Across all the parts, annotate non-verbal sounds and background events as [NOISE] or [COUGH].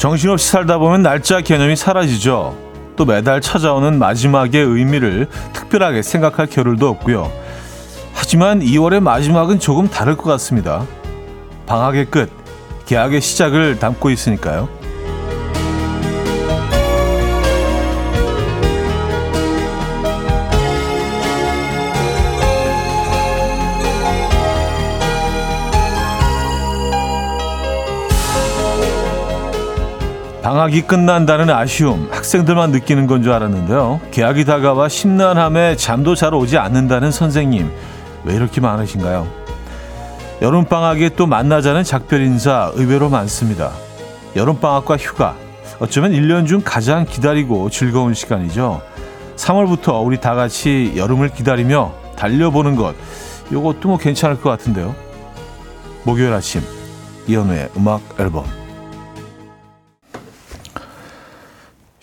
정신없이 살다 보면 날짜 개념이 사라지죠. 또 매달 찾아오는 마지막의 의미를 특별하게 생각할 겨를도 없고요. 하지만 2월의 마지막은 조금 다를 것 같습니다. 방학의 끝, 계약의 시작을 담고 있으니까요. 방학이 끝난다는 아쉬움 학생들만 느끼는 건 줄 알았는데요. 계약이 다가와 심란함에 잠도 잘 오지 않는다는 선생님 왜 이렇게 많으신가요? 여름방학에 또 만나자는 작별 인사 의외로 많습니다. 여름방학과 휴가 어쩌면 1년 중 가장 기다리고 즐거운 시간이죠. 3월부터 우리 다 같이 여름을 기다리며 달려보는 것 이것도 뭐 괜찮을 것 같은데요. 목요일 아침 이연우의 음악 앨범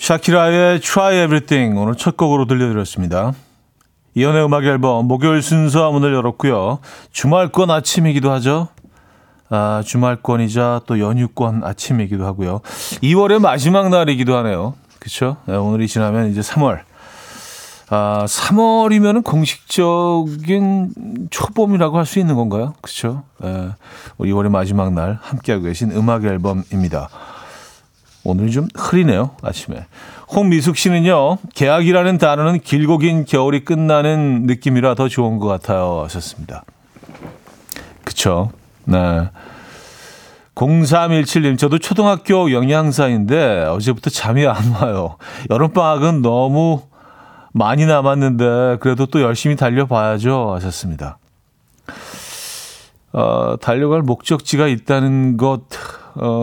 샤키라의 Try Everything 오늘 첫 곡으로 들려드렸습니다. 이연의 음악 앨범 목요일 순서 문을 열었고요. 주말권 아침이기도 하죠. 아, 주말권이자 또 연휴권 아침이기도 하고요. 2월의 마지막 날이기도 하네요. 그렇죠? 네, 오늘이 지나면 이제 3월. 아, 3월이면은 공식적인 초봄이라고 할 수 있는 건가요? 그렇죠? 네, 2월의 마지막 날 함께하고 계신 음악 앨범입니다. 오늘 좀 흐리네요, 아침에. 홍미숙 씨는요, 계약이라는 단어는 길고 긴 겨울이 끝나는 느낌이라 더 좋은 것 같아요. 하셨습니다. 그쵸. 네. 0317님, 저도 초등학교 영양사인데 어제부터 잠이 안 와요. 여름방학은 너무 많이 남았는데 그래도 또 열심히 달려봐야죠. 하셨습니다. 어, 달려갈 목적지가 있다는 것, 어,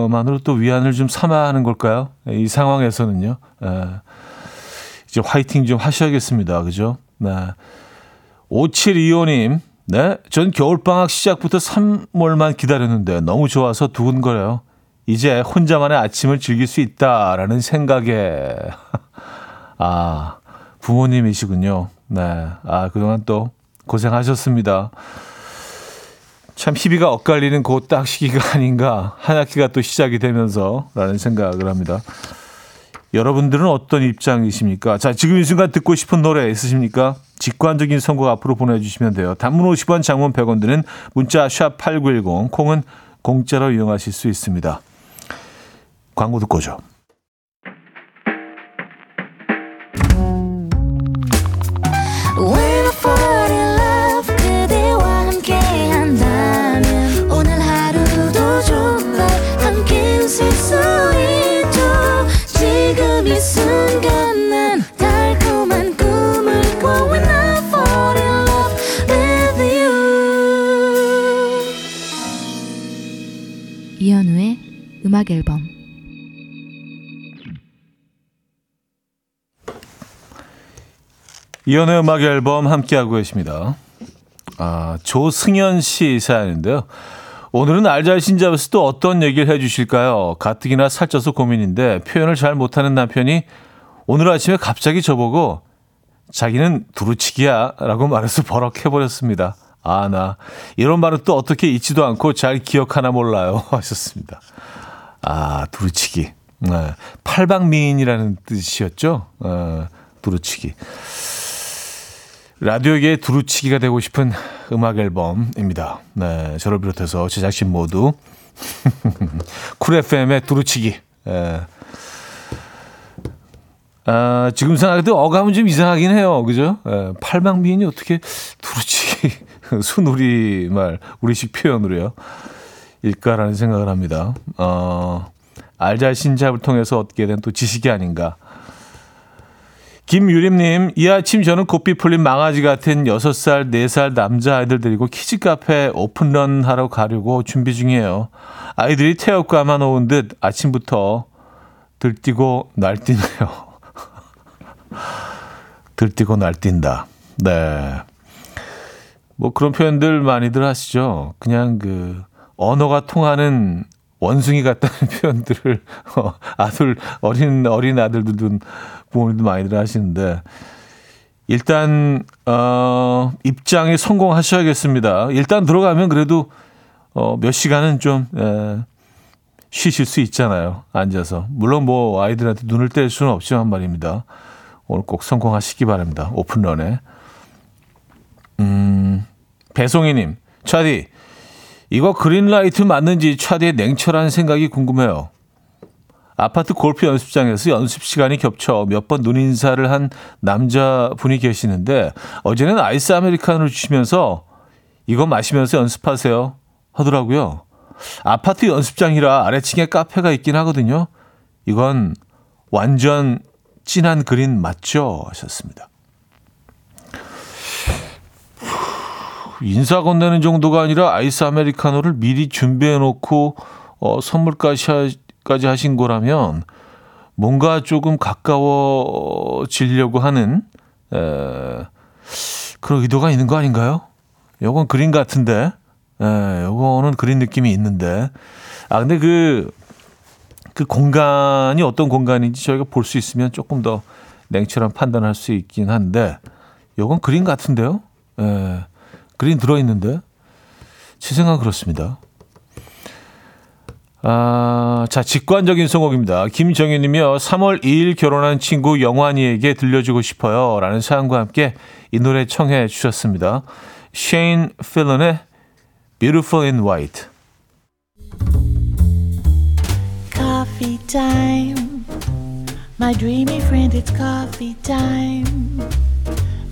만으로 또 위안을 좀 삼아야 하는 걸까요? 이 상황에서는요. 에, 이제 화이팅 좀 하셔야겠습니다. 그죠? 네. 5725님, 네. 전 겨울방학 시작부터 3월만 기다렸는데 너무 좋아서 두근거려요. 이제 혼자만의 아침을 즐길 수 있다라는 생각에. [LAUGHS] 아, 부모님이시군요. 네. 아, 그동안 또 고생하셨습니다. 참 희비가 엇갈리는 그 딱 시기가 [LAUGHS] 아닌가 한 학기가 또 시작이 되면서라는 생각을 합니다. 여러분들은 어떤 입장이십니까? 자, 지금 이 순간 듣고 싶은 노래 있으십니까? 직관적인 선곡 앞으로 보내주시면 돼요. 단문 50원, 장문 100원 드는 문자 샵 8910, 콩은 공짜로 이용하실 수 있습니다. 광고 듣고 오죠. 음악 앨범 이연의 음악 앨범 함께하고 계십니다. 아, 조승현 씨 사연인데요. 오늘은 알잘신 잡에서 또 어떤 얘기를 해 주실까요? 가뜩이나 살쪄서 고민인데 표현을 잘 못하는 남편이 오늘 아침에 갑자기 저보고 자기는 두루치기야 라고 말해서 버럭해버렸습니다. 아, 나 이런 말은 또 어떻게 잊지도 않고 잘 기억하나 몰라요 [LAUGHS] 하셨습니다. 아, 두루치기. 네. 팔방미인이라는 뜻이었죠. 어, 두루치기. 라디오계의 두루치기가 되고 싶은 음악 앨범입니다. 네, 저를 비롯해서 제작진 모두 [LAUGHS] 쿨 FM의 두루치기. 예. 아, 지금 생각해도 어감은 좀 이상하긴 해요. 그죠? 예, 팔방미인이 어떻게 두루치기, [LAUGHS] 순우리말, 우리식 표현으로요. 일까라는 생각을 합니다. 어, 알잘 신잡을 통해서 얻게 된 또 지식이 아닌가. 김유림님, 이 아침 저는 고삐 풀린 망아지 같은 6살, 4살 남자아이들 데리고 키즈 카페 오픈런 하러 가려고 준비 중이에요. 아이들이 태엽 감아 놓은 듯 아침부터 들뛰고 날뛰네요. [LAUGHS] 들뛰고 날뛴다. 네. 뭐 그런 표현들 많이들 하시죠. 그냥 그 언어가 통하는 원숭이 같다는 [LAUGHS] 표현들을 어, 아들 어린 어린 아들들도 부모님도 많이들 하시는데 일단 어 입장에 성공하셔야겠습니다. 일단 들어가면 그래도 어 몇 시간은 좀 에, 쉬실 수 있잖아요. 앉아서. 물론 뭐 아이들한테 눈을 뗄 수는 없지만 말입니다. 오늘 꼭 성공하시기 바랍니다. 오픈런에. 음, 배송이님, 차디, 이거 그린라이트 맞는지 차디의 냉철한 생각이 궁금해요. 아파트 골프 연습장에서 연습 시간이 겹쳐 몇 번 눈인사를 한 남자분이 계시는데 어제는 아이스 아메리카노를 주시면서 이거 마시면서 연습하세요 하더라고요. 아파트 연습장이라 아래층에 카페가 있긴 하거든요. 이건 완전 진한 그린 맞죠? 하셨습니다. 인사 건네는 정도가 아니라 아이스 아메리카노를 미리 준비해 놓고 어, 선물까지 하신 거라면 뭔가 조금 가까워지려고 하는 에, 그런 의도가 있는 거 아닌가요? 요건 그린 같은데, 에, 요거는 그린 느낌이 있는데, 아 근데 그, 그 공간이 어떤 공간인지 저희가 볼 수 있으면 조금 더 냉철한 판단할 수 있긴 한데, 요건 그린 같은데요? 에, 그린 들어있는데, 제 생각은 그렇습니다. 아, 자, 직관적인 성곡입니다. 김정현 님이요. 3월 2일 결혼한 친구 영환이에게 들려주고 싶어요. 라는 사연과 함께 이 노래 청해 주셨습니다. Shane Fallon의 Beautiful in White. Coffee time. My dreamy friend, it's coffee time.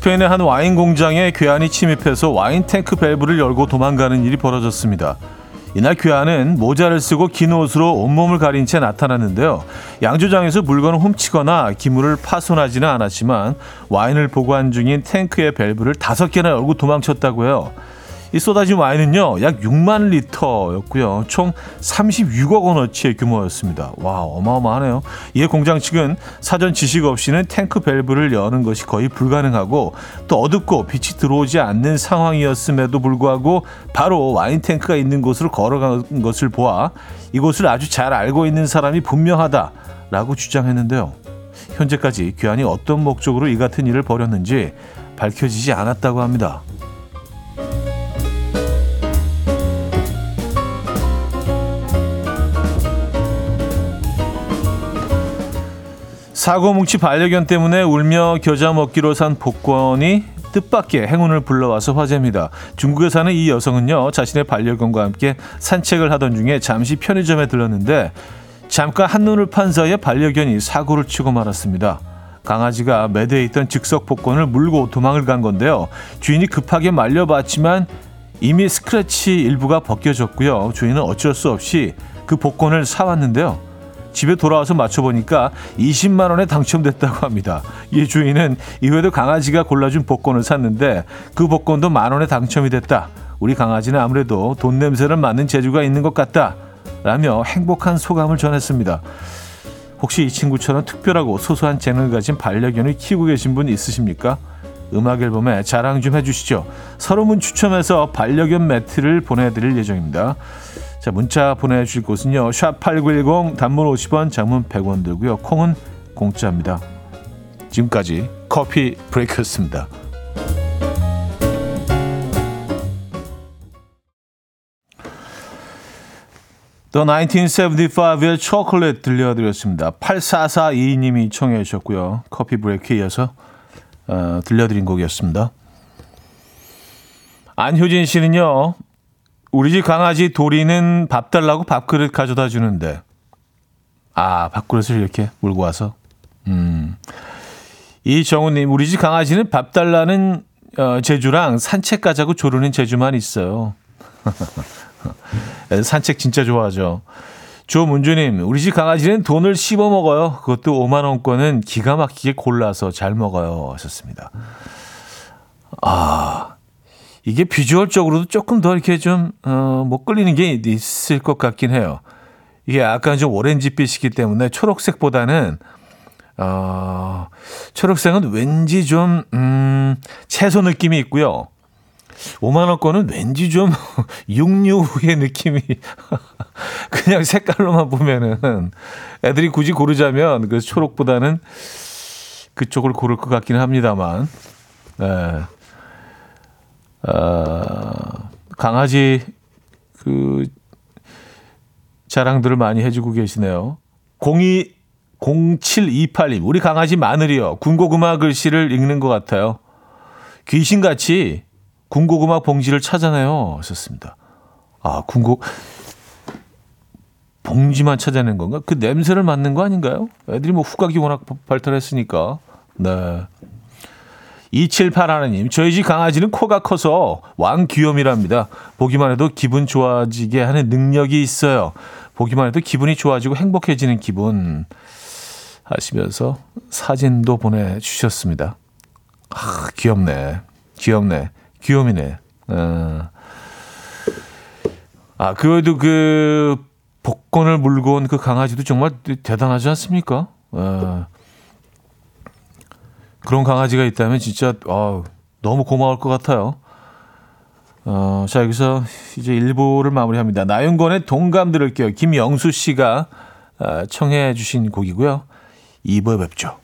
스페인의 한 와인 공장에 괴한이 침입해서 와인 탱크 밸브를 열고 도망가는 일이 벌어졌습니다. 이날 괴한은 모자를 쓰고 긴 옷으로 온몸을 가린 채 나타났는데요. 양조장에서 물건을 훔치거나 기물을 파손하지는 않았지만 와인을 보관 중인 탱크의 밸브를 다섯 개나 열고 도망쳤다고요. 이 쏟아진 와인은요, 약 6만 리터였고요. 총 36억 원어치의 규모였습니다. 와, 어마어마하네요. 이에 공장 측은 사전 지식 없이는 탱크 밸브를 여는 것이 거의 불가능하고 또 어둡고 빛이 들어오지 않는 상황이었음에도 불구하고 바로 와인 탱크가 있는 곳으로 걸어간 것을 보아 이곳을 아주 잘 알고 있는 사람이 분명하다라고 주장했는데요. 현재까지 귀환이 어떤 목적으로 이 같은 일을 벌였는지 밝혀지지 않았다고 합니다. 사고 뭉치 반려견 때문에 울며 겨자 먹기로 산 복권이 뜻밖의 행운을 불러와서 화제입니다. 중국에 사는 이 여성은요, 자신의 반려견과 함께 산책을 하던 중에 잠시 편의점에 들렀는데 잠깐 한눈을 판 사이에 반려견이 사고를 치고 말았습니다. 강아지가 매대에 있던 즉석 복권을 물고 도망을 간 건데요. 주인이 급하게 말려봤지만 이미 스크래치 일부가 벗겨졌고요. 주인은 어쩔 수 없이 그 복권을 사왔는데요. 집에 돌아와서 맞춰보니까 20만 원에 당첨됐다고 합니다. 이 주인은 이후에도 강아지가 골라준 복권을 샀는데 그 복권도 만 원에 당첨이 됐다. 우리 강아지는 아무래도 돈 냄새를 맡는 재주가 있는 것 같다. 라며 행복한 소감을 전했습니다. 혹시 이 친구처럼 특별하고 소소한 재능을 가진 반려견을 키우고 계신 분 있으십니까? 음악 앨범에 자랑 좀 해주시죠. 서로 문 추첨해서 반려견 매트를 보내드릴 예정입니다. 자, 문자 보내주실 곳은요. 샵8910 단문 50원, 장문 100원 들고요. 콩은 공짜입니다. 지금까지 커피 브레이크였습니다. The 1975의 초콜릿 들려드렸습니다. 8442님이 청해 주셨고요. 커피 브레이크에 이어서 어, 들려드린 곡이었습니다. 안효진 씨는요. 우리 집 강아지 도리는 밥 달라고 밥그릇 가져다 주는데 아 밥그릇을 이렇게 물고 와서 음. 이정우님 우리 집 강아지는 밥 달라는 어, 제주랑 산책 가자고 조르는 제주만 있어요. [LAUGHS] 산책 진짜 좋아하죠. 조문주님, 우리 집 강아지는 돈을 씹어 먹어요. 그것도 5만 원권은 기가 막히게 골라서 잘 먹어요. 하셨습니다. 아, 이게 비주얼적으로도 조금 더 이렇게 좀, 어, 못 끌리는 게 있을 것 같긴 해요. 이게 약간 좀 오렌지빛이기 때문에 초록색보다는, 어, 초록색은 왠지 좀, 음, 채소 느낌이 있고요. 5만원권은 왠지 좀 [LAUGHS] 육류의 느낌이 [LAUGHS] 그냥 색깔로만 보면은 애들이 굳이 고르자면 그 초록보다는 그쪽을 고를 것 같기는 합니다만 네. 어, 강아지 그 자랑들을 많이 해주고 계시네요. 02 0728님 우리 강아지 마늘이요 군고구마 글씨를 읽는 것 같아요. 귀신같이 군고구마 봉지를 찾아내요. 하셨습니다. 아, 군고, 봉지만 찾아낸 건가? 그 냄새를 맡는 거 아닌가요? 애들이 뭐 후각이 워낙 발달했으니까. 네. 278 하나님, 저희 집 강아지는 코가 커서 왕귀염이랍니다. 보기만 해도 기분 좋아지게 하는 능력이 있어요. 보기만 해도 기분이 좋아지고 행복해지는 기분 하시면서 사진도 보내주셨습니다. 아, 귀엽네. 귀엽네. 귀염이네. 어. 아, 그래도 그 복권을 물고 온 그 강아지도 정말 대단하지 않습니까? 어. 그런 강아지가 있다면 진짜 어, 너무 고마울 것 같아요. 어, 자, 여기서 이제 1부를 마무리합니다. 나윤권의 동감 들을게요. 김영수 씨가 어, 청해 주신 곡이고요. 2부에 뵙죠.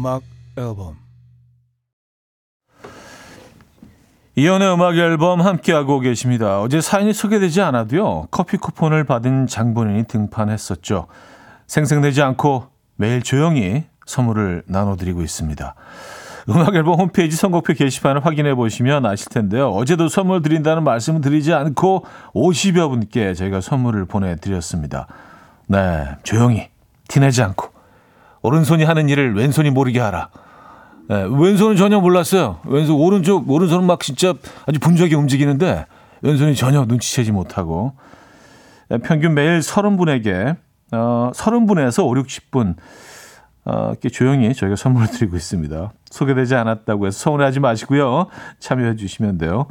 음악 앨범 이연의 음악 앨범 함께하고 계십니다. 어제 사연이 소개되지 않아도요. 커피 쿠폰을 받은 장본인이 등판했었죠. 생생되지 않고 매일 조용히 선물을 나눠드리고 있습니다. 음악 앨범 홈페이지 선곡표 게시판을 확인해 보시면 아실 텐데요. 어제도 선물 드린다는 말씀을 드리지 않고 50여 분께 저희가 선물을 보내드렸습니다. 네, 조용히 티내지 않고 오른손이 하는 일을 왼손이 모르게 하라. 네, 왼손은 전혀 몰랐어요. 왼손 오른쪽 오른손은 막 진짜 아주 분주하게 움직이는데 왼손이 전혀 눈치채지 못하고 네, 평균 매일 30분에게 어, 30분에서 5, 60분 어, 이렇게 조용히 저희가 선물을 [LAUGHS] 드리고 있습니다. 소개되지 않았다고 해서 서운해하지 마시고요. 참여해 주시면 돼요.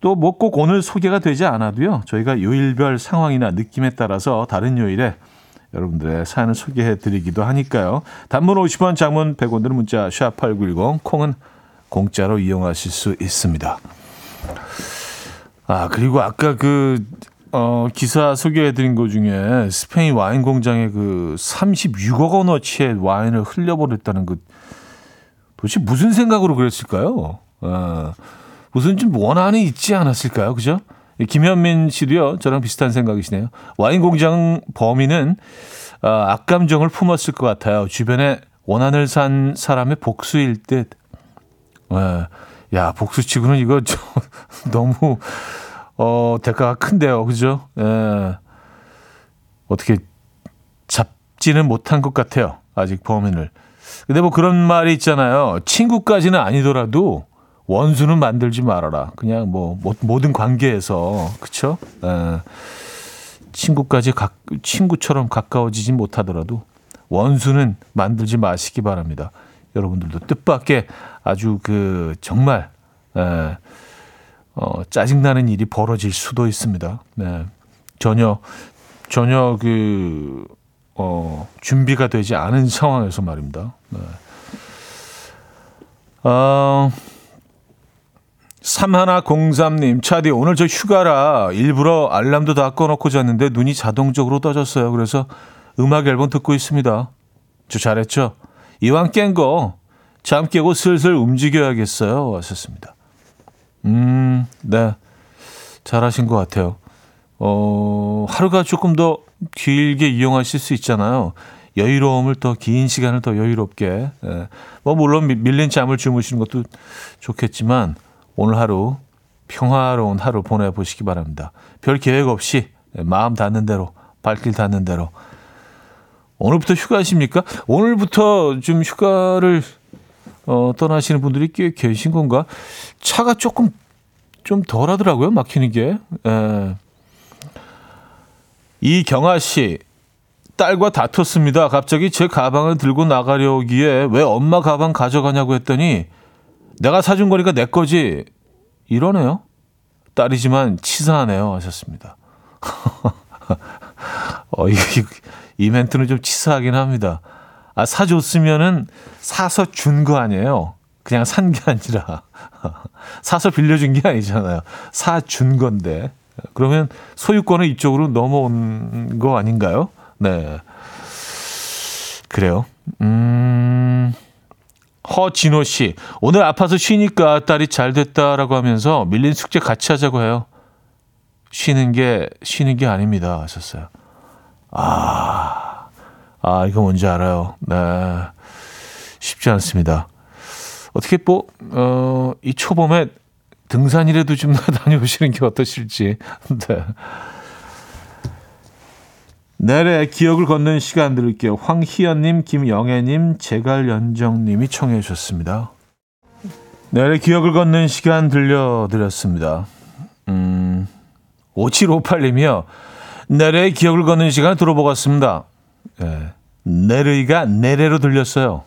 또 뭐 꼭 오늘 소개가 되지 않아도요. 저희가 요일별 상황이나 느낌에 따라서 다른 요일에 여러분들의 사연을 소개해 드리기도 하니까요. 단문 50원, 장문 100원 드는 문자 샵8910 콩은 공짜로 이용하실 수 있습니다. 아, 그리고 아까 그 어, 기사 소개해 드린 것 중에 스페인 와인 공장에 그 36억 원어치의 와인을 흘려버렸다는 그 도대체 무슨 생각으로 그랬을까요? 어, 무슨 좀 원한이 있지 않았을까요? 그죠? 김현민 씨도요, 저랑 비슷한 생각이시네요. 와인 공장 범인은 어, 악감정을 품었을 것 같아요. 주변에 원한을 산 사람의 복수일 듯. 예. 야, 복수치고는 이거 좀 [LAUGHS] 너무 어, 대가가 큰데요. 그죠? 예. 어떻게 잡지는 못한 것 같아요. 아직 범인을. 근데 뭐 그런 말이 있잖아요. 친구까지는 아니더라도 원수는 만들지 말아라. 그냥 뭐 모든 관계에서 그쵸? 에, 친구까지 가, 친구처럼 가까워지지 못하더라도 원수는 만들지 마시기 바랍니다. 여러분들도 뜻밖의 아주 그 정말 에, 어, 짜증나는 일이 벌어질 수도 있습니다. 네. 전혀 전혀 그 어, 준비가 되지 않은 상황에서 말입니다. 네. 어, 3103님, 차디, 오늘 저 휴가라 일부러 알람도 다 꺼놓고 잤는데 눈이 자동적으로 떠졌어요. 그래서 음악 앨범 듣고 있습니다. 저 잘했죠? 이왕 깬 거, 잠 깨고 슬슬 움직여야겠어요. 왔었습니다. 음, 네. 잘하신 것 같아요. 어, 하루가 조금 더 길게 이용하실 수 있잖아요. 여유로움을 더 긴 시간을 더 여유롭게. 예. 뭐, 물론 밀린 잠을 주무시는 것도 좋겠지만, 오늘 하루 평화로운 하루 보내보시기 바랍니다. 별 계획 없이 마음 닿는 대로 발길 닿는 대로 오늘부터 휴가십니까? 오늘부터 좀 휴가를 어, 떠나시는 분들이 꽤 계신 건가? 차가 조금 좀 덜하더라고요. 막히는 게. 에. 이경아 씨 딸과 다퉜습니다. 갑자기 제 가방을 들고 나가려기에 왜 엄마 가방 가져가냐고 했더니 내가 사준 거니까 내 거지 이러네요. 딸이지만 치사하네요 하셨습니다. [LAUGHS] 어, 이, 이 멘트는 좀 치사하긴 합니다. 아, 사줬으면은 사서 준 거 아니에요. 그냥 산 게 아니라. [LAUGHS] 사서 빌려준 게 아니잖아요. 사 준 건데. 그러면 소유권은 이쪽으로 넘어온 거 아닌가요? 네. 그래요. 음, 허진호 씨. 오늘 아파서 쉬니까 딸이 잘 됐다라고 하면서 밀린 숙제 같이 하자고 해요. 쉬는 게, 쉬는 게 아닙니다. 하셨어요. 아, 아, 이거 뭔지 알아요. 네. 쉽지 않습니다. 어떻게 뭐, 어, 이 초봄에 등산이라도 좀 [LAUGHS] 다녀오시는 게 어떠실지. 네. 내래 기억을 걷는 시간 들을게요. 황희연님, 김영애님, 제갈연정님이 청해 주셨습니다. 내래 기억을 걷는 시간 들려드렸습니다. 음, 5758님이요. 내래의 기억을 걷는 시간 들어보겠습니다. 네. 내르이가 내래로 들렸어요.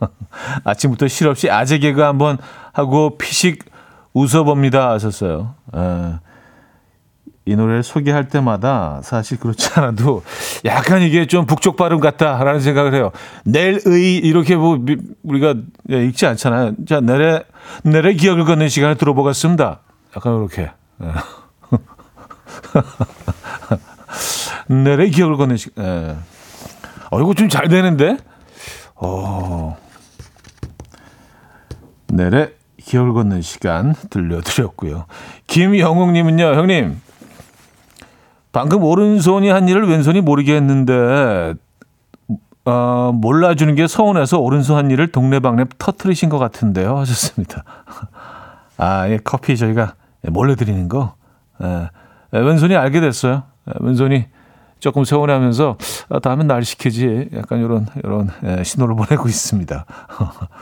[LAUGHS] 아침부터 실없이 아재 개그 한번 하고 피식 웃어봅니다 하셨어요. 예. 이 노래를 소개할 때마다 사실 그렇지 않아도 약간 이게 좀 북쪽 발음 같다라는 생각을 해요. 내의 이렇게 뭐 우리가 읽지 않잖아요. 자 내래 내래 기억을 걷는 시간을 들어보겠습니다. 약간 이렇게. 예. [LAUGHS] 내래 기억을 걷는 시간. 예. 어 이거 좀 잘 되는데. 어. 내래 기억을 걷는 시간 들려드렸고요. 김영웅님은요, 형님. 방금 오른손이 한 일을 왼손이 모르게 했는데, 어, 몰라주는 게 서운해서 오른손 한 일을 동네방네 터트리신 것 같은데요. 하셨습니다. [LAUGHS] 아, 예, 커피 저희가 몰래 드리는 거. 예, 왼손이 알게 됐어요. 예, 왼손이 조금 서운해하면서 아, 다음에 날 시키지. 약간 이런 이런 예, 신호를 보내고 있습니다.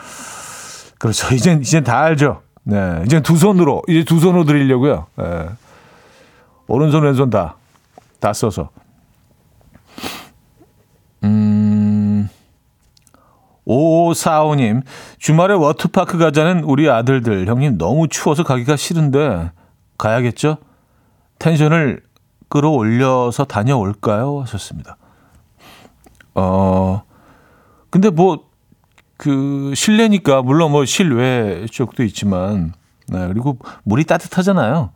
[LAUGHS] 그렇죠. 이젠 이젠 다 알죠. 네, 이제 두 손으로 이제 두 손으로 드리려고요. 예. 오른손 왼손 다 다 써서. 음. 5545님, 주말에 워터파크 가자는 우리 아들들, 형님 너무 추워서 가기가 싫은데, 가야겠죠? 텐션을 끌어올려서 다녀올까요? 하셨습니다. 어, 근데 뭐, 그, 실내니까, 물론 뭐 실외 쪽도 있지만, 네, 그리고 물이 따뜻하잖아요.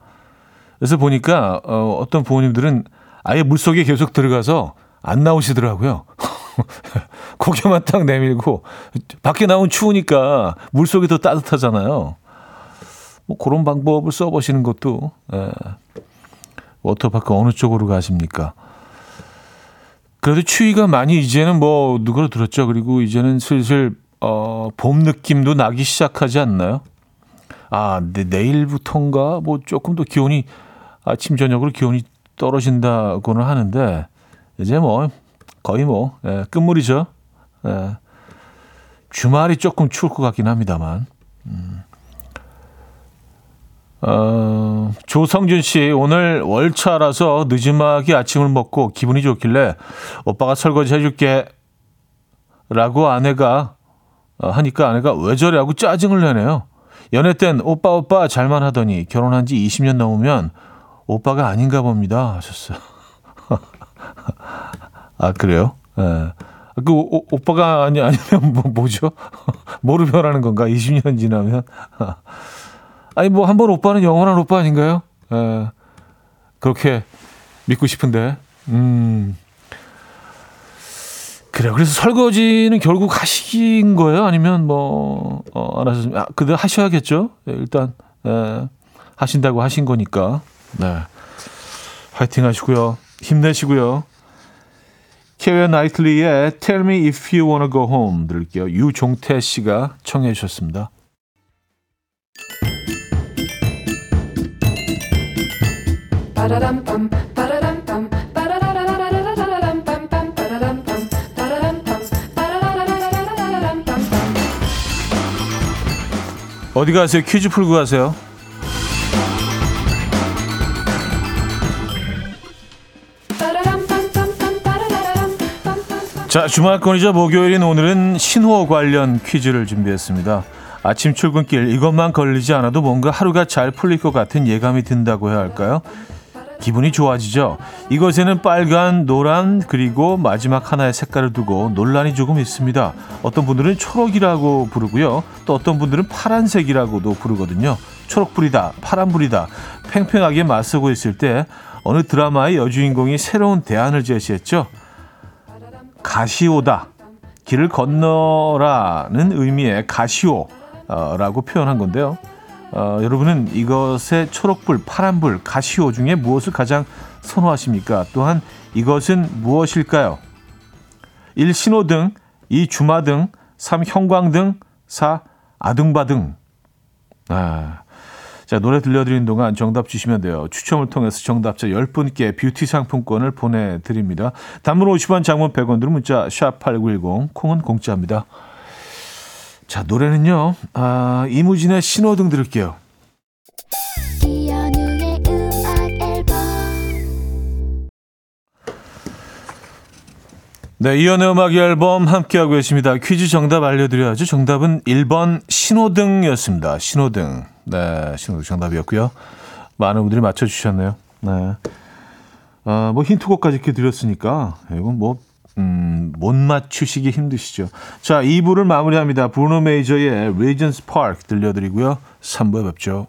그래서 보니까, 어, 어떤 부모님들은 아예 물 속에 계속 들어가서 안 나오시더라고요. [LAUGHS] 고개만 딱 내밀고, 밖에 나오면 추우니까 물 속이 더 따뜻하잖아요. 뭐 그런 방법을 써보시는 것도, 예. 워터파크 어느 쪽으로 가십니까? 그래도 추위가 많이 이제는 뭐 누구로 들었죠. 그리고 이제는 슬슬 어, 봄 느낌도 나기 시작하지 않나요? 아, 네, 내일부터인가 뭐 조금 더 기온이 아침 저녁으로 기온이 떨어진다고는 하는데 이제 뭐 거의 뭐 예, 끝물이죠. 예. 주말이 조금 추울 것 같긴 합니다만. 음. 어, 조성준 씨, 오늘 월차라서 늦지막이 아침을 먹고 기분이 좋길래 오빠가 설거지 해줄게. 라고 아내가 어, 하니까 아내가 왜 저래 하고 짜증을 내네요. 연애 땐 오빠 오빠 잘만 하더니 결혼한 지 20년 넘으면 오빠가 아닌가 봅니다. 하셨어요. [LAUGHS] 아, 그래요? 예. 네. 그 오, 오빠가 아니, 아니면 뭐, 뭐죠? [LAUGHS] 뭐로 변하는 건가? 20년 지나면? [LAUGHS] 아니 뭐 한 번 오빠는 영원한 오빠 아닌가요? 에, 그렇게 믿고 싶은데. 음. 그래요. 그래서 설거지는 결국 하신 거예요? 아니면 뭐, 어, 안 하셨, 아, 근데 하셔야겠죠? 네, 일단, 에, 하신다고 하신 거니까. 네. 화이팅 하시고요. 힘내시고요. 케어 나이틀리의 Tell Me If You Wanna Go Home 들을게요. 유종태 씨가 청해 주셨습니다. 어디 가세요? 퀴즈 풀고 가세요. 자, 주말권이죠. 목요일인 오늘은 신호 관련 퀴즈를 준비했습니다. 아침 출근길 이것만 걸리지 않아도 뭔가 하루가 잘 풀릴 것 같은 예감이 든다고 해야 할까요? 기분이 좋아지죠. 이것에는 빨간, 노란, 그리고 마지막 하나의 색깔을 두고 논란이 조금 있습니다. 어떤 분들은 초록이라고 부르고요. 또 어떤 분들은 파란색이라고도 부르거든요. 초록불이다, 파란불이다, 팽팽하게 맞서고 있을 때 어느 드라마의 여주인공이 새로운 대안을 제시했죠. 가시오다. 길을 건너라는 의미의 가시오라고 표현한 건데요. 어, 여러분은 이것의 초록불, 파란불, 가시오 중에 무엇을 가장 선호하십니까? 또한 이것은 무엇일까요? 1. 신호등 2. 주마등 3. 형광등 4. 아등바등 아, 자 노래 들려드리는 동안 정답 주시면 돼요. 추첨을 통해서 정답자 10분께 뷰티 상품권을 보내드립니다. 단문 50원, 장문 100원 들은 문자 샵 8910 콩은 공짜입니다. 자, 노래는요. 아, 이무진의 신호등 들을게요. 네, 이연의 음악 앨범 함께하고 계십니다. 퀴즈 정답 알려드려야죠. 정답은 1번 신호등이었습니다. 신호등. 네, 신호등 정답이었고요. 많은 분들이 맞춰주셨네요. 네. 어, 뭐 힌트곡까지 이렇게 드렸으니까 이건 뭐, 음, 못 맞추시기 힘드시죠. 자, 2부를 마무리합니다. 브루노 메이저의 Regents Park 들려드리고요. 3부에 뵙죠.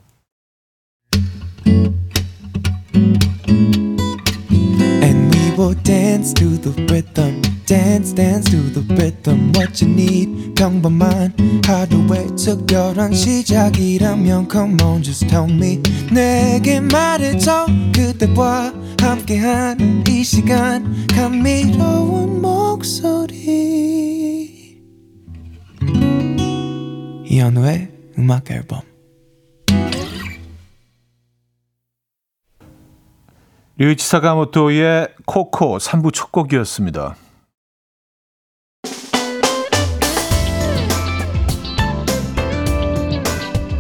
Will dance to the rhythm. Dance, dance to the rhythm. What you need, 평범한 하루의 특별한 시작이라면 Come on, just tell me. 내게 말해줘. 그대와 함께한 이 시간. 감미로운 목소리. 이현우의 음악 앨범. 류이치 사카모토의 코코 3부 첫 곡이었습니다.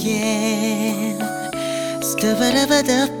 즐겁게 스타바라바답답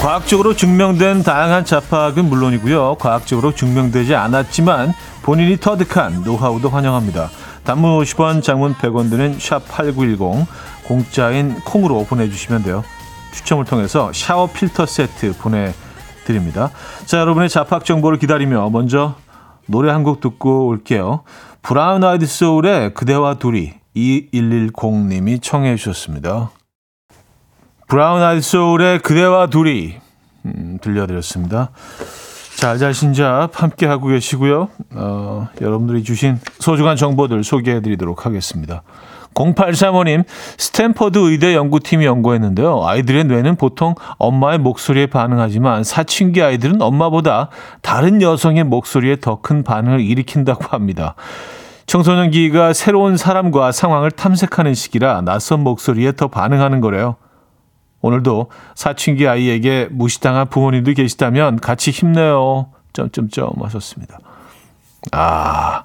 과학적으로 증명된 다양한 잡학은 물론이고요. 과학적으로 증명되지 않았지만 본인이 터득한 노하우도 환영합니다. 단문 50원, 장문 100원 드는 샵8910 공짜인 콩으로 보내주시면 돼요. 추첨을 통해서 샤워 필터 세트 보내드립니다. 자, 여러분의 잡학 정보를 기다리며 먼저 노래 한 곡 듣고 올게요. 브라운 아이드 소울의 그대와 둘이 2110님이 청해 주셨습니다. 브라운 아이드 소울의 그대와 둘이 음, 들려드렸습니다. 알잘신잡 함께 하고 계시고요. 어, 여러분들이 주신 소중한 정보들 소개해드리도록 하겠습니다. 0835님, 스탠퍼드 의대 연구팀이 연구했는데요. 아이들의 뇌는 보통 엄마의 목소리에 반응하지만 사춘기 아이들은 엄마보다 다른 여성의 목소리에 더 큰 반응을 일으킨다고 합니다. 청소년기가 새로운 사람과 상황을 탐색하는 시기라 낯선 목소리에 더 반응하는 거래요. 오늘도 사춘기 아이에게 무시당한 부모님도 계시다면 같이 힘내요. 점점점 하셨습니다. 아,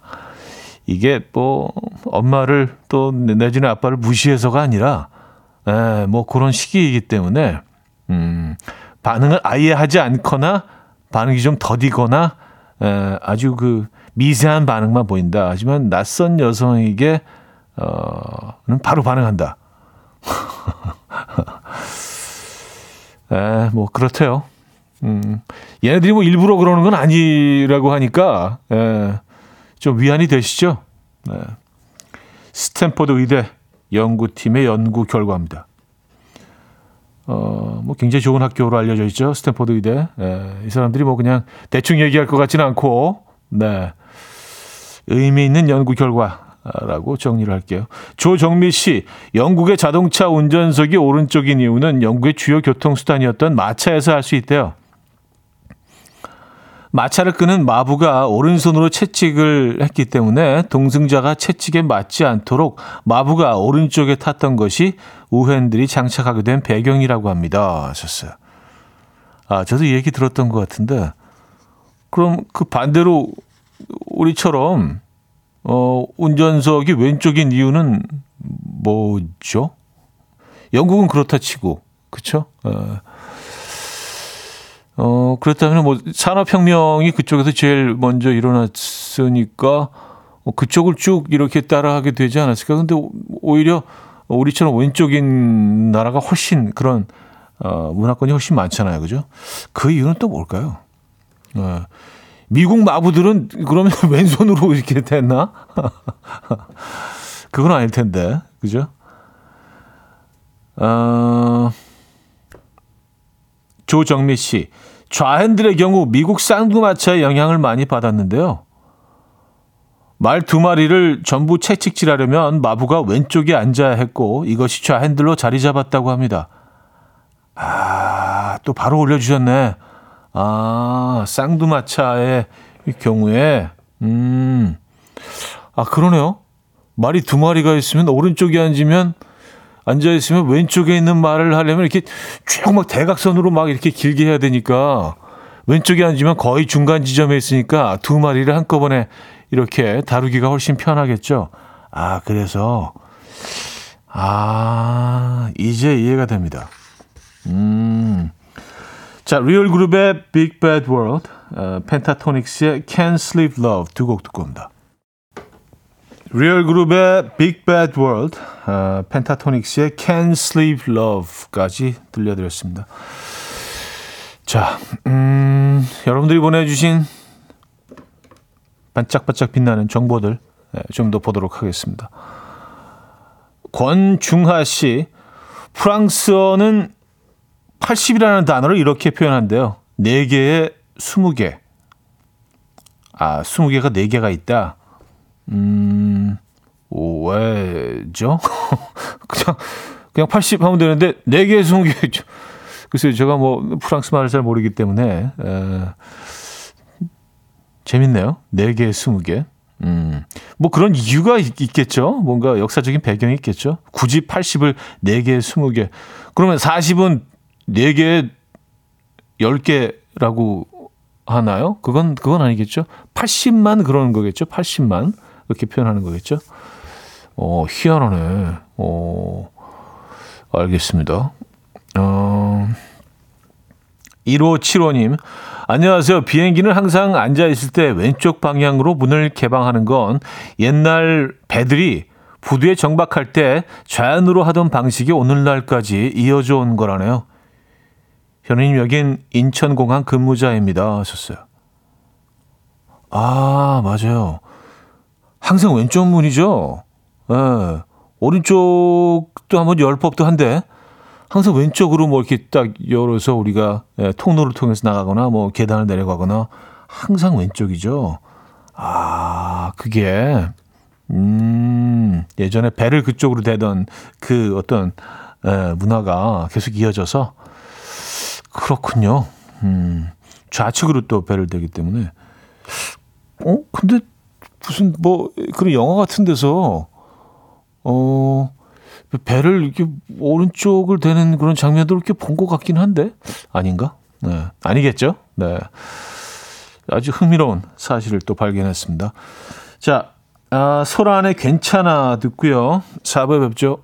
이게 뭐 엄마를 또 내지는 아빠를 무시해서가 아니라 에, 뭐 그런 시기이기 때문에 음, 반응을 아예 하지 않거나 반응이 좀 더디거나 에, 아주 그 미세한 반응만 보인다. 하지만 낯선 여성에게 어는 바로 반응한다. 에, 뭐 그렇대요. 음, 얘네들이 뭐 일부러 그러는 건 아니라고 하니까 에, 좀 위안이 되시죠? 네. 스탠퍼드 의대 연구팀의 연구 결과입니다. 어, 뭐 굉장히 좋은 학교로 알려져 있죠. 스탠퍼드 의대. 에, 이 사람들이 뭐 그냥 대충 얘기할 것 같지는 않고, 네. 의미 있는 연구 결과 라고 정리를 할게요. 조정미 씨, 영국의 자동차 운전석이 오른쪽인 이유는 영국의 주요 교통수단이었던 마차에서 할 수 있대요. 마차를 끄는 마부가 오른손으로 채찍을 했기 때문에 동승자가 채찍에 맞지 않도록 마부가 오른쪽에 탔던 것이 우현들이 장착하게 된 배경이라고 합니다. 하셨어요. 아, 저도 이 얘기 들었던 것 같은데, 그럼 그 반대로 우리처럼, 어, 운전석이 왼쪽인 이유는 뭐죠? 영국은 그렇다 치고, 그쵸? 어, 어, 그렇다면 뭐 산업혁명이 그쪽에서 제일 먼저 일어났으니까 뭐 그쪽을 쭉 이렇게 따라하게 되지 않았을까. 근데 오히려 우리처럼 왼쪽인 나라가 훨씬 그런 어, 문화권이 훨씬 많잖아요. 그죠? 그 이유는 또 뭘까요? 어, 미국 마부들은 그러면 [LAUGHS] 왼손으로 이렇게 됐나? [LAUGHS] 그건 아닐 텐데. 그죠? 어, 조정미 씨. 좌핸들의 경우 미국 쌍두마차의 영향을 많이 받았는데요. 말 두 마리를 전부 채찍질하려면 마부가 왼쪽에 앉아야 했고 이것이 좌핸들로 자리 잡았다고 합니다. 아, 또 바로 올려주셨네. 아, 쌍두마차의 경우에, 음, 아, 그러네요. 말이 두 마리가 있으면 오른쪽에 앉으면 앉아 있으면 왼쪽에 있는 말을 하려면 이렇게 쭉 막 대각선으로 막 이렇게 길게 해야 되니까 왼쪽에 앉으면 거의 중간 지점에 있으니까 두 마리를 한꺼번에 이렇게 다루기가 훨씬 편하겠죠. 아, 그래서 아, 이제 이해가 됩니다. 음. 자, 리얼 그룹의 Big Bad World, 어, 펜타토닉스의 Can't Sleep Love 두 곡 듣고 옵니다. 리얼 그룹의 Big Bad World, 어, 펜타토닉스의 Can't Sleep Love까지 들려드렸습니다. 자, 음, 여러분들이 보내주신 반짝반짝 빛나는 정보들 좀더 보도록 하겠습니다. 권중하 씨, 프랑스어는 80이라는 단어를 이렇게 표현한대요. 4개에 20개. 아, 20개가 4개가 있다. 음, 오, 왜죠? [LAUGHS] 그냥, 그냥 80 하면 되는데, 4개, 20개. 글쎄요, 제가 뭐, 프랑스 말을 잘 모르기 때문에, 에, 재밌네요. 4개, 20개. 음, 뭐 그런 이유가 있, 겠죠 뭔가 역사적인 배경이 있겠죠? 굳이 80을 4개, 20개. 그러면 40은 4개, 10개라고 하나요? 그건, 그건 아니겠죠? 80만 그러는 거겠죠? 80만. 이렇게 표현하는 거겠죠? 어, 희한하네. 어, 알겠습니다. 어, 1575님, 안녕하세요. 비행기는 항상 앉아있을 때 왼쪽 방향으로 문을 개방하는 건 옛날 배들이 부두에 정박할 때 좌연으로 하던 방식이 오늘날까지 이어져 온 거라네요. 현우님, 여긴 인천공항 근무자입니다. 하셨어요. 아, 맞아요. 항상 왼쪽 문이죠. 예. 오른쪽도 한번 열 법도 한데, 항상 왼쪽으로 뭐 이렇게 딱 열어서 우리가 예, 통로를 통해서 나가거나 뭐 계단을 내려가거나 항상 왼쪽이죠. 아, 그게, 음, 예전에 배를 그쪽으로 대던 그 어떤 예, 문화가 계속 이어져서 그렇군요. 음, 좌측으로 또 배를 대기 때문에. 어, 근데 무슨 뭐 그런 영화 같은 데서 어, 배를 이렇게 오른쪽을 대는 그런 장면들을 이렇게 본 것 같긴 한데 아닌가? 네, 아니겠죠? 네, 아주 흥미로운 사실을 또 발견했습니다. 자, 아, 소란의 괜찮아 듣고요. 4부에 뵙죠.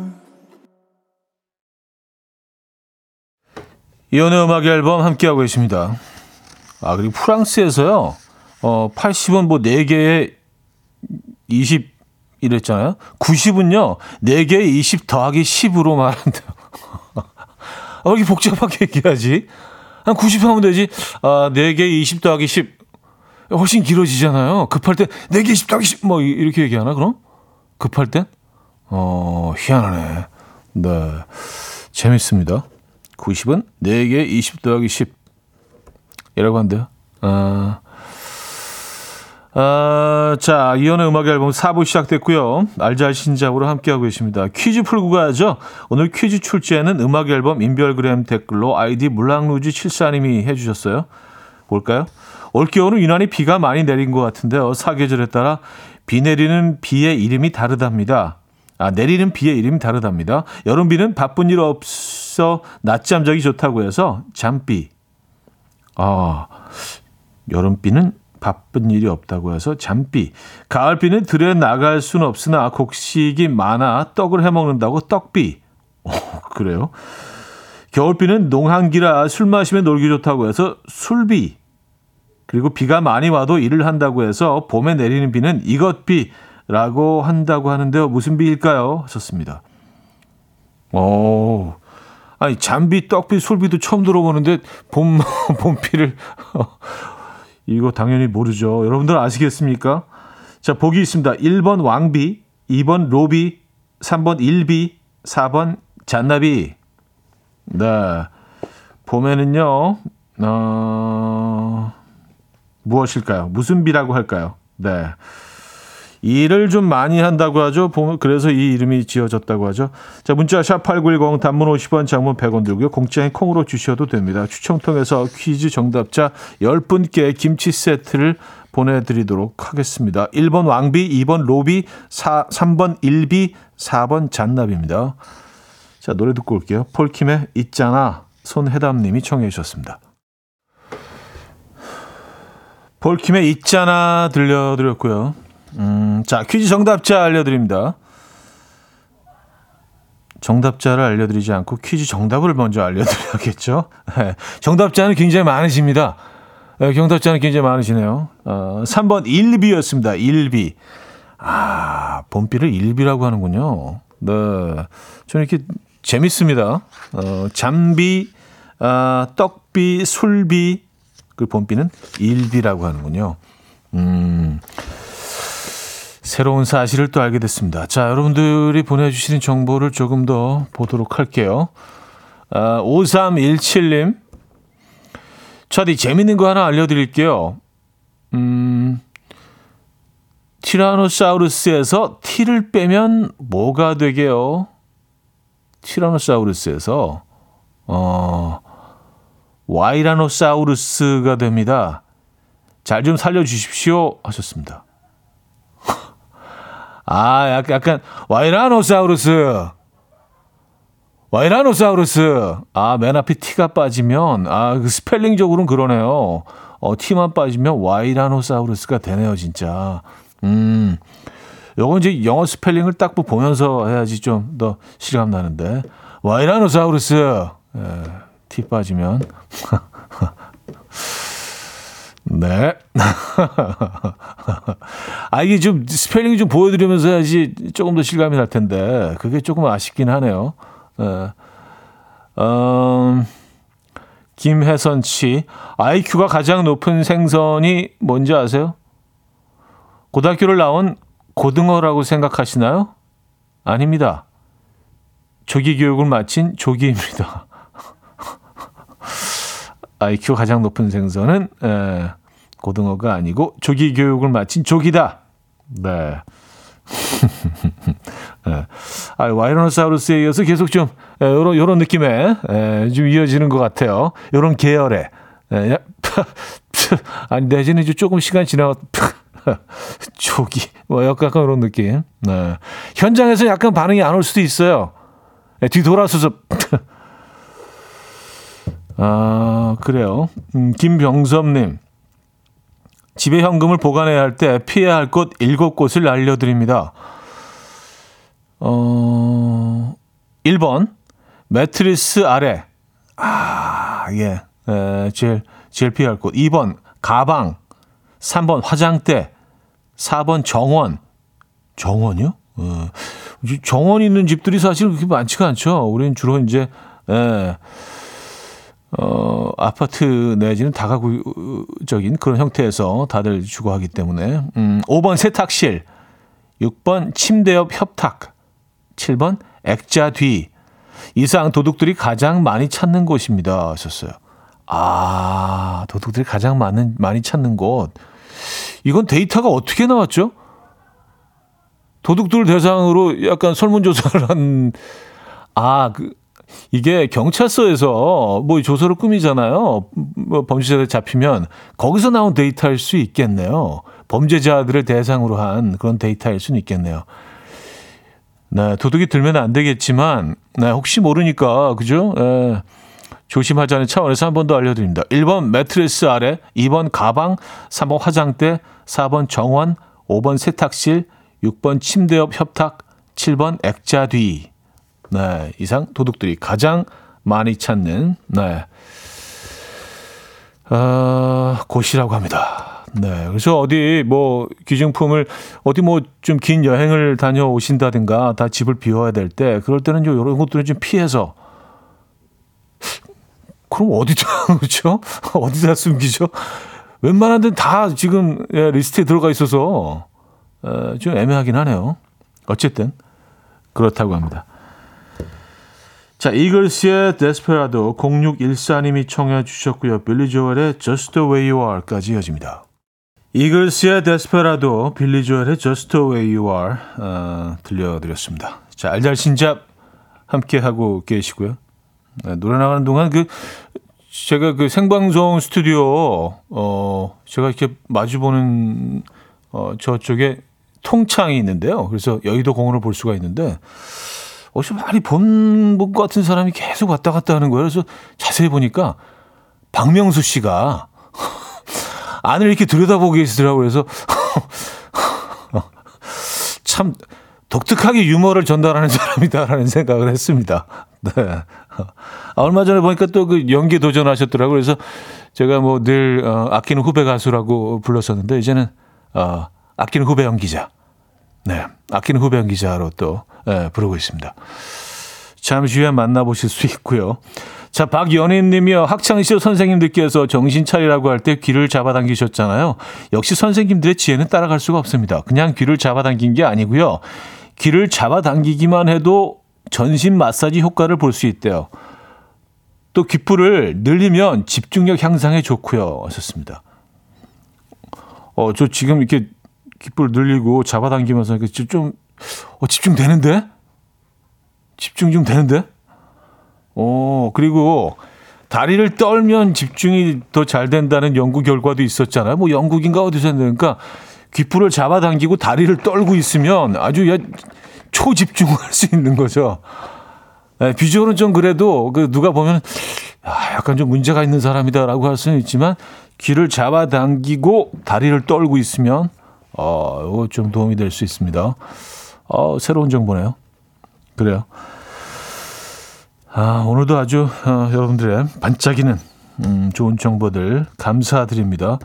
이연의 음악 앨범 함께하고 계십니다. 아, 그리고 프랑스에서요, 어, 80은 뭐 4개에 20 이랬잖아요. 90은요, 4개에 20 더하기 10으로 말한대요. [LAUGHS] 아, 왜 이렇게 복잡하게 얘기하지? 한 90 하면 되지. 아, 4개에 20 더하기 10. 훨씬 길어지잖아요. 급할 때 4개 20 더하기 10. 뭐, 이- 이렇게 얘기하나, 그럼? 급할 땐? 어, 희한하네. 네. 재밌습니다. 90은 4개 20 더하기 10 이라고 한대요. 아, 아, 자, 이연의 음악 앨범 4부 시작됐고요. 알잘 신작으로 함께하고 계십니다. 퀴즈 풀고 가야죠. 오늘 퀴즈 출제는 음악 앨범 인별그램 댓글로 아이디 물랑루즈 74님이 해주셨어요. 볼까요? 올겨울은 유난히 비가 많이 내린 것 같은데요. 사계절에 따라 비 내리는 비의 이름이 다르답니다. 아, 내리는 비의 이름이 다르답니다. 여름 비는 바쁜 일 없 어 낮잠 자기 좋다고 해서 잠비. 아, 여름비는 바쁜 일이 없다고 해서 잠비. 가을비는 들에 나갈 수는 없으나 곡식이 많아 떡을 해 먹는다고 떡비. 어, 그래요? 겨울비는 농한기라 술 마시면 놀기 좋다고 해서 술비. 그리고 비가 많이 와도 일을 한다고 해서 봄에 내리는 비는 이것비라고 한다고 하는데요. 무슨 비일까요? 하셨습니다. 오, 아니 잠비, 떡비, 술비도 처음 들어보는데 봄 [LAUGHS] 봄비를 [LAUGHS] 이거 당연히 모르죠. 여러분들 아시겠습니까? 자 보기 있습니다. 1번 왕비, 2번 로비, 3번 일비, 4번 잔나비. 네, 봄에는요. 어, 무엇일까요? 무슨 비라고 할까요? 네. 일을 좀 많이 한다고 하죠. 봄- 그래서 이 이름이 지어졌다고 하죠. 자, 문자 샵8910 단문 50원, 장문 100원 들고요. 공짜인 콩으로 주셔도 됩니다. 추첨 통해서 퀴즈 정답자 10분께 김치 세트를 보내드리도록 하겠습니다. 1번 왕비, 2번 로비, 4, 3번 일비, 4번 잔나비입니다. 자, 노래 듣고 올게요. 폴킴의 있잖아. 손해담님이 청해 주셨습니다. 폴킴의 있잖아 들려드렸고요. 음, 자, 퀴즈 정답자 알려드립니다. 정답자를 알려드리지 않고 퀴즈 정답을 먼저 알려드려야겠죠. 네, 정답자는 굉장히 많으십니다. 네, 정답자는 굉장히 많으시네요. 어, 3번 1비였습니다. 1비. 아, 봄비를 1비라고 하는군요. 네. 저는 이렇게 재밌습니다. 어, 잠비, 아, 떡비, 술비, 그 봄비는 1비라고 하는군요. 음. 새로운 사실을 또 알게 됐습니다. 자, 여러분들이 보내주시는 정보를 조금 더 보도록 할게요. 아, 5317님. 차디, 재밌는 거 하나 알려드릴게요. 음, 티라노사우루스에서 티를 빼면 뭐가 되게요? 티라노사우루스에서, 어, 와이라노사우루스가 됩니다. 잘 좀 살려주십시오 하셨습니다. 아, 약간, 약간 와이라노사우루스. 와이라노사우루스. 아, 맨 앞에 T가 빠지면, 아, 그 스펠링적으로는 그러네요. 어, T만 빠지면 와이라노사우루스가 되네요, 진짜. 음. 요건 이제 영어 스펠링을 딱 보면서 해야지 좀 더 실감 나는데. 와이라노사우루스. 예, T 빠지면. [LAUGHS] 네. [LAUGHS] 아, 이게 좀 스펠링 좀 보여드리면서 해야지 조금 더 실감이 날 텐데. 그게 조금 아쉽긴 하네요. 예. 음, 김혜선 씨. IQ가 가장 높은 생선이 뭔지 아세요? 고등학교를 나온 고등어라고 생각하시나요? 아닙니다. 조기 교육을 마친 조기입니다. [LAUGHS] IQ 가장 높은 생선은 에, 고등어가 아니고 조기 교육을 마친 조기다. 네. [LAUGHS] 네. 아, 와이러노사우루스에 이어서 계속 좀 에, 요런 요런 느낌에 에, 좀 이어지는 것 같아요. 요런 계열에. 에, 야, [LAUGHS] 아니 내지는 이제 조금 시간 지나 [LAUGHS] 조기 뭐 약간 그런 느낌. 네. 현장에서 약간 반응이 안 올 수도 있어요. 네, 뒤돌아서서 아, 그래요. 음, 김병섭님. 집에 현금을 보관해야 할 때 피해야 할곳 일곱 곳을 알려드립니다. 어, 1번, 매트리스 아래. 아, 예. 에, 제일, 제일 피해야 할 곳. 2번, 가방. 3번, 화장대. 4번, 정원. 정원이요? 어, 정원 있는 집들이 사실 그렇게 많지가 않죠. 우리는 주로 이제, 예. 어, 아파트 내지는 다가구적인 그런 형태에서 다들 주거 하기 때문에. 음, 5번 세탁실, 6번 침대 옆 협탁, 7번 액자 뒤. 이상 도둑들이 가장 많이 찾는 곳입니다. 하셨어요. 아, 도둑들이 가장 많은, 많이 찾는 곳. 이건 데이터가 어떻게 나왔죠? 도둑들 대상으로 약간 설문조사를 한, 아, 그, 이게 경찰서에서 뭐 조서를 꾸미잖아요. 뭐 범죄자들 잡히면 거기서 나온 데이터일 수 있겠네요. 범죄자들을 대상으로 한 그런 데이터일 수는 있겠네요. 네, 도둑이 들면 안 되겠지만, 네, 혹시 모르니까, 그죠? 네, 조심하자는 차원에서 한 번 더 알려드립니다. 1번 매트리스 아래, 2번 가방, 3번 화장대, 4번 정원, 5번 세탁실, 6번 침대 옆 협탁, 7번 액자 뒤. 네, 이상 도둑들이 가장 많이 찾는 네. 어, 곳이라고 합니다. 네. 그래서 어디 뭐 귀중품을 어디 뭐 좀 긴 여행을 다녀오신다든가 다 집을 비워야 될 때 그럴 때는 요 이런 것들을 좀 피해서 그럼 어디다 [LAUGHS] 그렇죠? 어디다 숨기죠? 웬만한 데는 다 지금 예, 리스트에 들어가 있어서 어, 좀 애매하긴 하네요. 어쨌든 그렇다고 합니다. 자, 이글스의 데스페라도 0614님이 청해 주셨고요. 빌리 조엘의 Just the way you are까지 이어집니다. 이글스의 데스페라도, 빌리 조엘의 Just the way you are 어, 들려드렸습니다. 자, 알잘신잡 함께 하고 계시고요. 네, 노래 나가는 동안 그 제가 그 생방송 스튜디오 어 제가 이렇게 마주 보는 어 저쪽에 통창이 있는데요. 그래서 여의도 공원을 볼 수가 있는데 어디서 많이 본 것 같은 사람이 계속 왔다 갔다 하는 거예요. 그래서 자세히 보니까 박명수 씨가 [LAUGHS] 안을 이렇게 들여다보고 계시더라고요. 그래서 [LAUGHS] 참 독특하게 유머를 전달하는 사람이다라는 생각을 했습니다. 네. 아, 얼마 전에 보니까 또 그 연기 도전하셨더라고요. 그래서 제가 뭐늘 어, 아끼는 후배 가수라고 불렀었는데 이제는 어, 아끼는 후배 연기자. 네. 아끼는 후배 연 기자로 또 예, 부르고 있습니다. 잠시 후에 만나보실 수 있고요. 자, 박연희님이요. 학창시절 선생님들께서 정신 차리라고 할 때 귀를 잡아당기셨잖아요. 역시 선생님들의 지혜는 따라갈 수가 없습니다. 그냥 귀를 잡아당긴 게 아니고요. 귀를 잡아당기기만 해도 전신 마사지 효과를 볼 수 있대요. 또 귓불을 늘리면 집중력 향상에 좋고요. 하셨습니다. 어, 저 지금 이렇게 귓불 늘리고 잡아당기면서 좀 어, 집중되는데? 집중 좀 되는데? 어, 그리고 다리를 떨면 집중이 더 잘 된다는 연구 결과도 있었잖아요. 뭐 영국인가 어디서 했는가 귓불을 잡아당기고 다리를 떨고 있으면 아주 야, 초집중을 할수 있는 거죠. 예, 비주얼은 좀 그래도 그 누가 보면 아, 약간 좀 문제가 있는 사람이다라고 할 수는 있지만 귀를 잡아당기고 다리를 떨고 있으면 어, 이거 좀 도움이 될 수 있습니다. 어, 새로운 정보네요. 그래요. 아, 오늘도 아주 어, 여러분들의 반짝이는 음, 좋은 정보들 감사드립니다.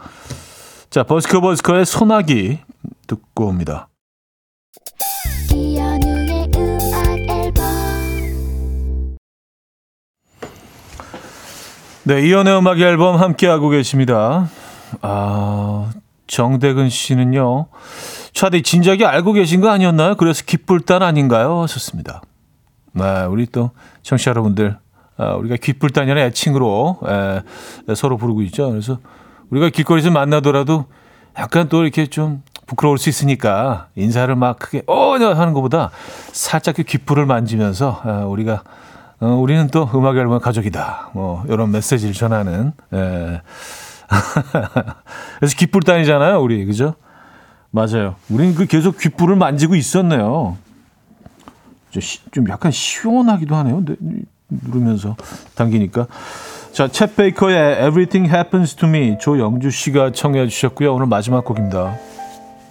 자, 버스커 버스커의 소나기 듣고 옵니다. 네, 이연의 음악 앨범 함께하고 계십니다. 아, 정대근 씨는요. 차디 진작에 알고 계신 거 아니었나요? 그래서 귓불단 아닌가요? 하셨습니다. 네, 우리 또 청취자 여러분들, 아, 우리가 귓불단이라는 애칭으로 에, 서로 부르고 있죠. 그래서 우리가 길거리에서 만나더라도 약간 또 이렇게 좀 부끄러울 수 있으니까 인사를 막 크게 어 하는 것보다 살짝 그 귓불을 만지면서 아, 우리가 어, 우리는 또 음악 앨범 가족이다. 뭐 이런 메시지를 전하는. 예. [LAUGHS] 그래서 귓불단이잖아요, 우리 그죠? 맞아요. 우리는 그 계속 귓불을 만지고 있었네요. 좀 약간 시원하기도 하네요. 네, 누르면서 당기니까. 자, 챗 베이커의 Everything Happens to Me 조영주 씨가 청해 주셨고요. 오늘 마지막 곡입니다.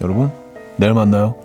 여러분, 내일 만나요.